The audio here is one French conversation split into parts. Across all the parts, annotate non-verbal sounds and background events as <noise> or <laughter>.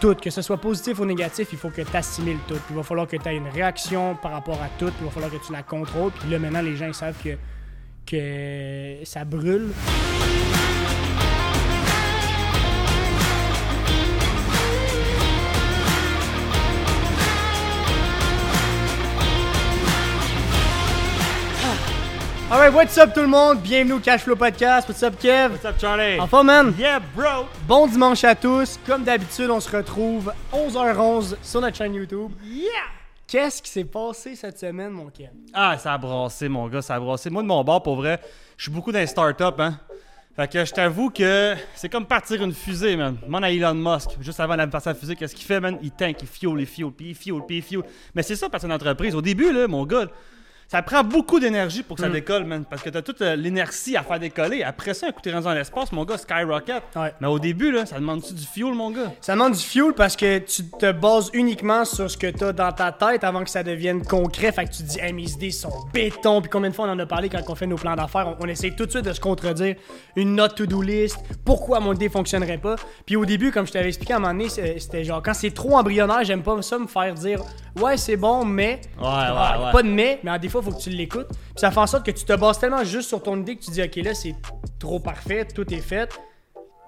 tout, que ce soit positif ou négatif, il faut que tu assimiles tout. Puis il va falloir que tu aies une réaction par rapport à tout, puis il va falloir que tu la contrôles. Puis là, maintenant, les gens ils savent que, que ça brûle. Alright, what's up tout le monde? Bienvenue au Cashflow Podcast. What's up Kev? What's up, Charlie? En forme, man? Yeah, bro! Bon dimanche à tous. Comme d'habitude, on se retrouve 11h11 sur notre chaîne YouTube. Yeah! Qu'est-ce qui s'est passé cette semaine, mon Kev? Ah, ça a brassé, mon gars, ça a brassé. Moi, de mon bord, pour vrai, je suis beaucoup dans les startups, hein. Fait que je t'avoue que c'est comme partir une fusée, man. Mon à Elon Musk, juste avant de partir la fusée, qu'est-ce qu'il fait, man? Il tank, il fuel, il fuel, puis il fuel, puis il fuel. Mais c'est ça, partir une entreprise. Au début, là, mon gars, ça prend beaucoup d'énergie pour que ça Mm. décolle, man. Parce que t'as toute euh, l'énergie à faire décoller. Après ça, écoutez, rendu dans l'espace, mon gars, skyrocket. Ouais. Mais au début, là, ça demande-tu du fuel, mon gars? Ça demande du fuel parce que tu te bases uniquement sur ce que tu as dans ta tête avant que ça devienne concret. Fait que tu te dis, hey, mes idées sont béton. Puis combien de fois on en a parlé quand on fait nos plans d'affaires? On, on essaie tout de suite de se contredire une note to-do list. Pourquoi mon idée fonctionnerait pas? Puis au début, comme je t'avais expliqué à un moment donné, c'était genre, quand c'est trop embryonnaire, j'aime pas ça me faire dire, ouais, c'est bon, mais. Ouais, ouais, Ah, ouais. Pas de mais, mais des faut que tu l'écoutes. Puis ça fait en sorte que tu te bases tellement juste sur ton idée que tu dis, ok, là, c'est trop parfait, tout est fait.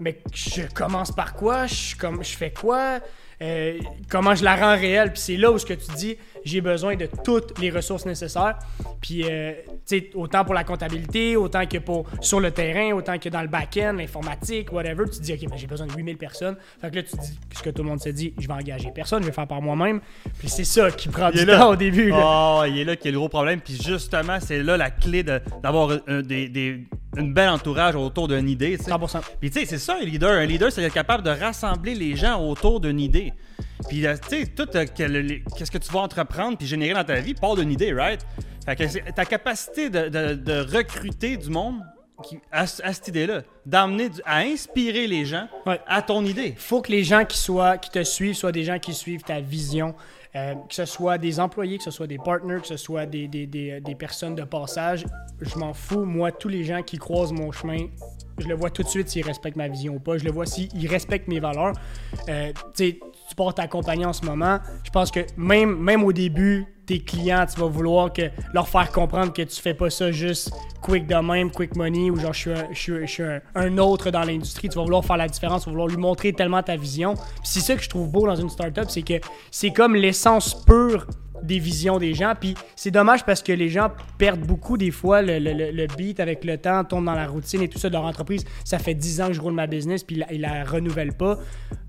Mais je commence par quoi? Je, comme, je fais quoi? Euh, comment je la rends réelle? Puis c'est là où ce que tu dis, j'ai besoin de toutes les ressources nécessaires. Puis, euh, tu sais, autant pour la comptabilité, autant que pour sur le terrain, autant que dans le back-end, l'informatique, whatever. Tu te dis, OK, ben, j'ai besoin de 8000 personnes. Fait que là, tu te dis, ce que tout le monde se dit, je vais engager personne, je vais faire par moi-même. Puis c'est ça qui prend du là. temps au début. là. Oh, il est là qui est le gros problème. Puis justement, c'est là la clé de- d'avoir des- une belle entourage autour d'une idée. tu sais. 100%. Puis tu sais, c'est ça un leader. Un leader, c'est être capable de rassembler les gens autour d'une idée. Puis euh, tu sais, tout euh, qu'est-ce que tu vas entreprendre puis générer dans ta vie part d'une idée, right? Fait que ta capacité de, de- de recruter du monde qui, à, ce- à cette idée-là, d'amener, à inspirer les gens Ouais. à ton idée. faut que les gens qui, soient, qui te suivent soient des gens qui suivent ta vision. Euh, que ce soit des employés, que ce soit des partners, que ce soit des, des, des, des personnes de passage, je m'en fous. Moi, tous les gens qui croisent mon chemin, je le vois tout de suite s'ils respectent ma vision ou pas. Je le vois s'ils respectent mes valeurs. Euh, tu sais, tu portes ta compagnie en ce moment. Je pense que même, même au début, tes clients, tu vas vouloir leur faire comprendre que tu fais pas ça juste quick de même, quick money, ou genre je suis un, autre dans l'industrie. Tu vas vouloir faire la différence, tu vas vouloir lui montrer tellement ta vision. C'est ça que je trouve beau dans une startup, c'est que c'est comme l'essence pure des visions des gens. Puis c'est dommage parce que les gens perdent beaucoup des fois le beat avec le temps, tombent dans la routine et tout ça de leur entreprise. Ça fait 10 ans que je roule ma business, puis ils la, ils la renouvellent pas.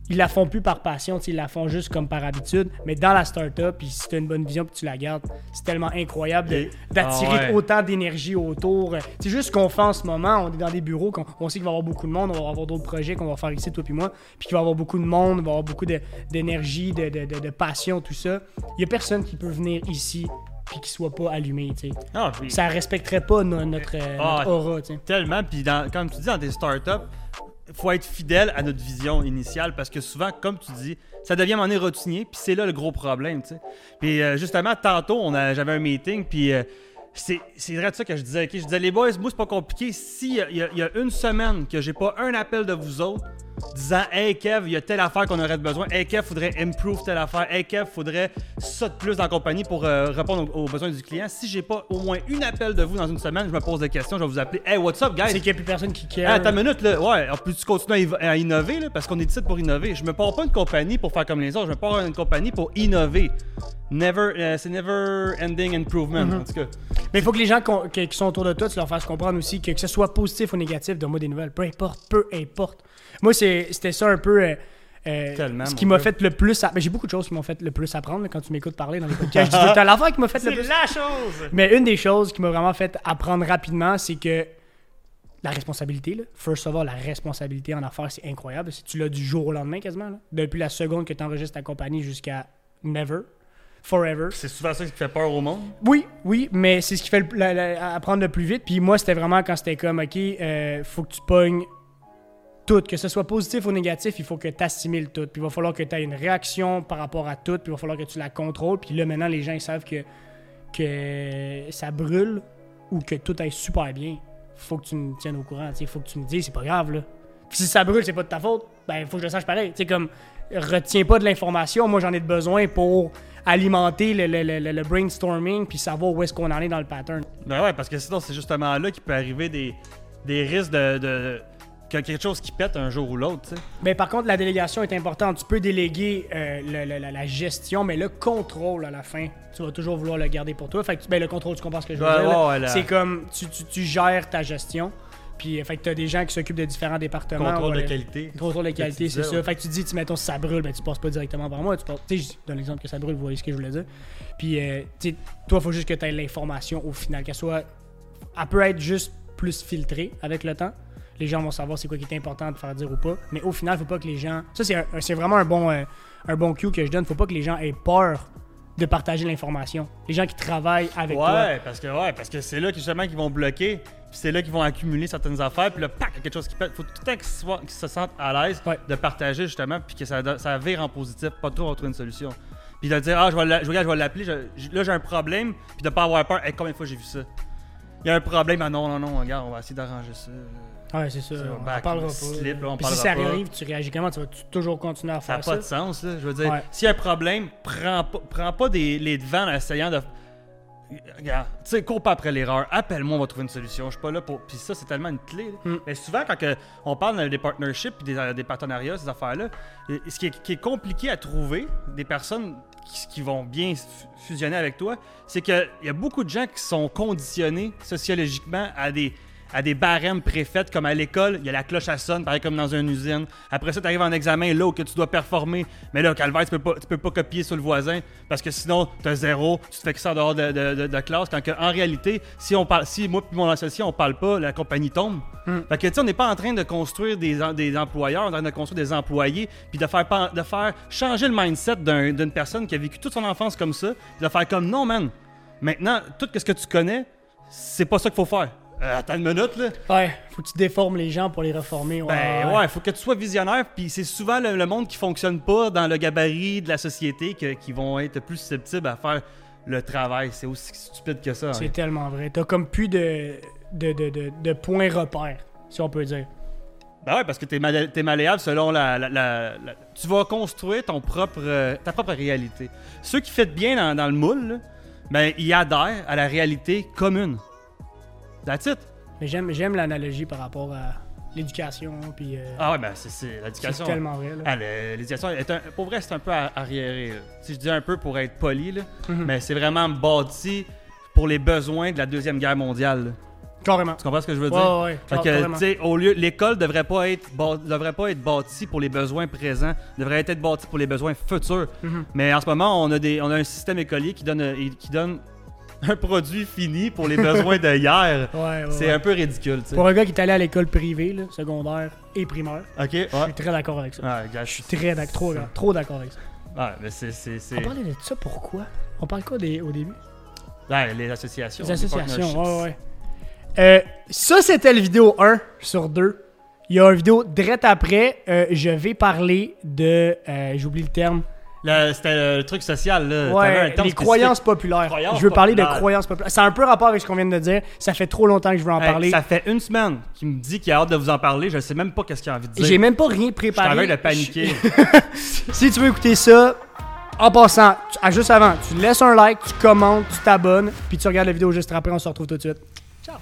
Ils la font plus par passion, ils la font juste comme par habitude. Mais dans la startup, puis si tu as une bonne vision puis tu la gardes, c'est tellement incroyable d'attirer Ah ouais. autant d'énergie autour. C'est juste ce qu'on fait en ce moment. On est dans des bureaux, qu'on- on sait qu'il va y avoir beaucoup de monde, on va avoir d'autres projets qu'on va faire ici, toi puis moi, puis qu'il va y avoir beaucoup de monde, il va y avoir beaucoup d'énergie, de, de, de- de passion, tout ça. Il y a personne qui peut venir ici puis qui soit pas allumé, tu sais. Ah, puis- Ça respecterait pas no- notre, euh, Ah, notre aura, tu sais. Tellement. Puis, dans- comme tu dis, dans tes startups, faut être fidèle à notre vision initiale parce que souvent, comme tu dis, ça devient moment donné routinier. Puis c'est là le gros problème, tu sais. Puis euh, justement, tantôt, j'avais un meeting. Puis euh, c'est vrai de ça que je disais. ok, Je disais, les boys, moi, c'est pas compliqué. S'il y, y a une semaine que j'ai pas un appel de vous autres disant Hey Kev, il y a telle affaire qu'on aurait besoin. Hey Kev, faudrait improve telle affaire. Hey Kev, faudrait ça de plus dans la compagnie pour euh, répondre aux, aux besoins du client. Si j'ai pas au moins une appel de vous dans une semaine, je me pose des questions, je vais vous appeler. Hey, what's up, guys? C'est qu'il y a plus personne qui care. Attends une minute, là. Ouais, en plus, tu continues à, innover, là, parce qu'on est ici pour innover. Je me pars pas une compagnie pour faire comme les autres, je me pars une compagnie pour innover. Never, euh, c'est never ending improvement, Mhm. en tout cas. Mais il faut que les gens que- qui sont autour de toi, tu leur fasses comprendre aussi que, que ce soit positif ou négatif, donne-moi des nouvelles. Peu importe, peu importe. Moi, c'est- c'était ça un peu. euh, euh, ce qui m'a fait le plus. mais J'ai beaucoup de choses qui m'ont fait le plus apprendre là, quand tu m'écoutes parler dans les <laughs> podcasts. Je dis tout qui m'a fait le plus. la chose! Mais une des choses qui m'a vraiment fait apprendre rapidement, c'est que la responsabilité, là, first of all, la responsabilité en affaires, c'est incroyable. Tu l'as du jour au lendemain quasiment, là. depuis la seconde que tu enregistres ta compagnie jusqu'à never, forever. C'est souvent ça qui fait peur au monde? Oui, oui, mais c'est ce qui fait le- la- la- apprendre le plus vite. Puis moi, c'était vraiment quand c'était comme, OK, euh, faut que tu pognes tout, que ce soit positif ou négatif, il faut que tu assimiles tout. Puis il va falloir que tu aies une réaction par rapport à tout, puis il va falloir que tu la contrôles. Puis là, maintenant, les gens, ils savent que, que ça brûle ou que tout aille super bien. Faut que tu me tiennes au courant, il faut que tu me dises, c'est pas grave, là. Puis si ça brûle, c'est pas de ta faute, ben, faut que je le sache pareil. Tu sais, comme, retiens pas de l'information. Moi, j'en ai besoin pour alimenter le, brainstorming puis savoir où est-ce qu'on en est dans le pattern. Ben ouais, parce que sinon, c'est justement là qu'il peut arriver des, des risques de- que quelque chose qui pète un jour ou l'autre. Mais par contre, la délégation est importante. Tu peux déléguer euh, le- le- la, la gestion, mais le contrôle à la fin, tu vas toujours vouloir le garder pour toi. Fait que, ben, le contrôle, tu comprends ce que je veux dire. C'est comme tu, tu- tu gères ta gestion. Puis, euh, fait que tu as des gens qui s'occupent de différents départements. Contrôle de qualité. Contrôle de qualité, c'est ça. ouais. Fait que tu dis, tu mettons, si ça brûle, ben tu passes pas directement par moi. Tu passes, je donne l'exemple que ça brûle, vous voyez ce que je voulais dire. Puis, euh, toi, il faut juste que tu aies l'information au final, qu'elle soit. Elle peut être juste plus filtrée avec le temps. Les gens vont savoir c'est quoi qui est important de faire dire ou pas. Mais au final, faut pas que les gens. Ça, c'est, vraiment un bon, euh, un bon cue que je donne. Faut pas que les gens aient peur de partager l'information. Les gens qui travaillent avec toi. Ouais, parce que ouais, parce que c'est là que justement qu'ils vont bloquer, puis c'est là qu'ils vont accumuler certaines affaires, puis là, pac, quelque chose qui pète. Faut tout le temps qu'ils soient- qu'ils se sentent à l'aise Ouais. de partager justement, puis que ça, ça vire en positif, pas trop trouver une solution. Puis de dire, ah, je vais la- je, regarde, je vais l'appeler, là j'ai un problème, puis de pas avoir peur. Hey, combien de fois j'ai vu ça? Il y a un problème, ah non, non, non, regarde, on va essayer d'arranger ça. Ouais, c'est ça. Ça, On back, parlera pas. slip, là, on Puis si ça pas. arrive, tu réagis comment? Tu vas toujours continuer à Ça n'a faire pas ça? de sens, là. Je veux dire, s'il y a un problème, prends pas, prends pas des, les devants en essayant de. Regarde, tu sais, cours pas après l'erreur. Appelle-moi, on va trouver une solution. Je suis pas là pour. Puis ça, c'est tellement une clé. Mm. Mais souvent, quand que on parle des partnerships des, des partenariats, ces affaires-là, euh, ce qui est, qui est compliqué à trouver, des personnes qui, qui vont bien fusionner avec toi, c'est qu'il y a beaucoup de gens qui sont conditionnés sociologiquement à des à des barèmes préfaites, comme à l'école, il y a la cloche à sonne, pareil comme dans une usine. Après ça, tu arrives en examen là où que tu dois performer. Mais là, calvaire, tu peux pas, tu peux pas copier sur le voisin parce que sinon, tu as zéro, tu te fais que ça en dehors de, de- de- de classe. Quand en réalité, si, on parle, si moi et mon associé, on parle pas, la compagnie tombe. Hmm. Fait que, tu sais, on n'est pas en train de construire des, des employeurs, on est en train de construire des employés, puis de faire, de faire changer le mindset d'un- d'une personne qui a vécu toute son enfance comme ça, puis de faire comme non, man. Maintenant, tout ce que tu connais, c'est pas ça qu'il faut faire. Euh, attends une minute, là. Ouais, faut que tu déformes les gens pour les reformer. Ouais, Ben ouais, faut que tu sois visionnaire, puis c'est souvent le, le monde qui fonctionne pas dans le gabarit de la société que- qui vont être plus susceptibles à faire le travail. C'est aussi stupide que ça. C'est hein. tellement vrai. T'as comme plus de, de, de, de, de points repères, si on peut dire. Ben ouais, parce que t'es, malléable selon la, la- la- la- Tu vas construire ton propre, euh, ta propre réalité. Ceux qui font bien dans, dans le moule, là, ben ils adhèrent à la réalité commune. That's it. Mais j'aime, j'aime l'analogie par rapport à l'éducation. Puis, euh, Ah ouais, ben c'est, c'est c'est l'éducation. tellement vrai. Là. Ah, l'éducation est un, pour vrai, c'est un peu ar- arriéré. là. Si je dis un peu pour être poli, là, Mhm. mais c'est vraiment bâti pour les besoins de la Deuxième Guerre mondiale. là. Carrément. Tu comprends ce que je veux dire? ouais, ouais. Fait que, tu sais, au lieu, l'école devrait pas être bâ- devrait pas être bâtie pour les besoins présents, devrait être bâtie pour les besoins futurs. Mhm. Mais en ce moment, on a des, on a un système écolier qui donne, qui donne un produit fini pour les besoins de hier. <laughs> Ouais, ouais, C'est ouais. un peu ridicule, tu sais. Pour un gars qui est allé à l'école privée, là, secondaire et primaire, Ok, ouais. je suis très d'accord avec ça. Je suis très d'accord, trop, trop d'accord avec ça. Ouais, mais On parlait de ça pourquoi? On parle quoi des, au début? Ouais, les associations. Les associations, ouais. Euh, ça, c'était le vidéo 1 sur 2. Il y a une vidéo direct après. euh, je vais parler de. euh, J'oublie le terme. C'était le truc social, là. Ouais, les croyances populaires. Croyances je veux parler de populaires. croyances populaires. Ça a un peu rapport avec ce qu'on vient de dire. Ça fait trop longtemps que je veux en Hey, parler. Ça fait une semaine qu'il me dit qu'il a hâte de vous en parler. Je sais même pas qu'est-ce qu'il a envie de dire. J'ai même pas rien Je suis préparé. de paniquer. <laughs> Si tu veux écouter ça, en passant, tu- ah, juste avant, tu laisses un like, tu commentes, tu t'abonnes, puis tu regardes la vidéo juste après. On se retrouve tout de suite. Ciao!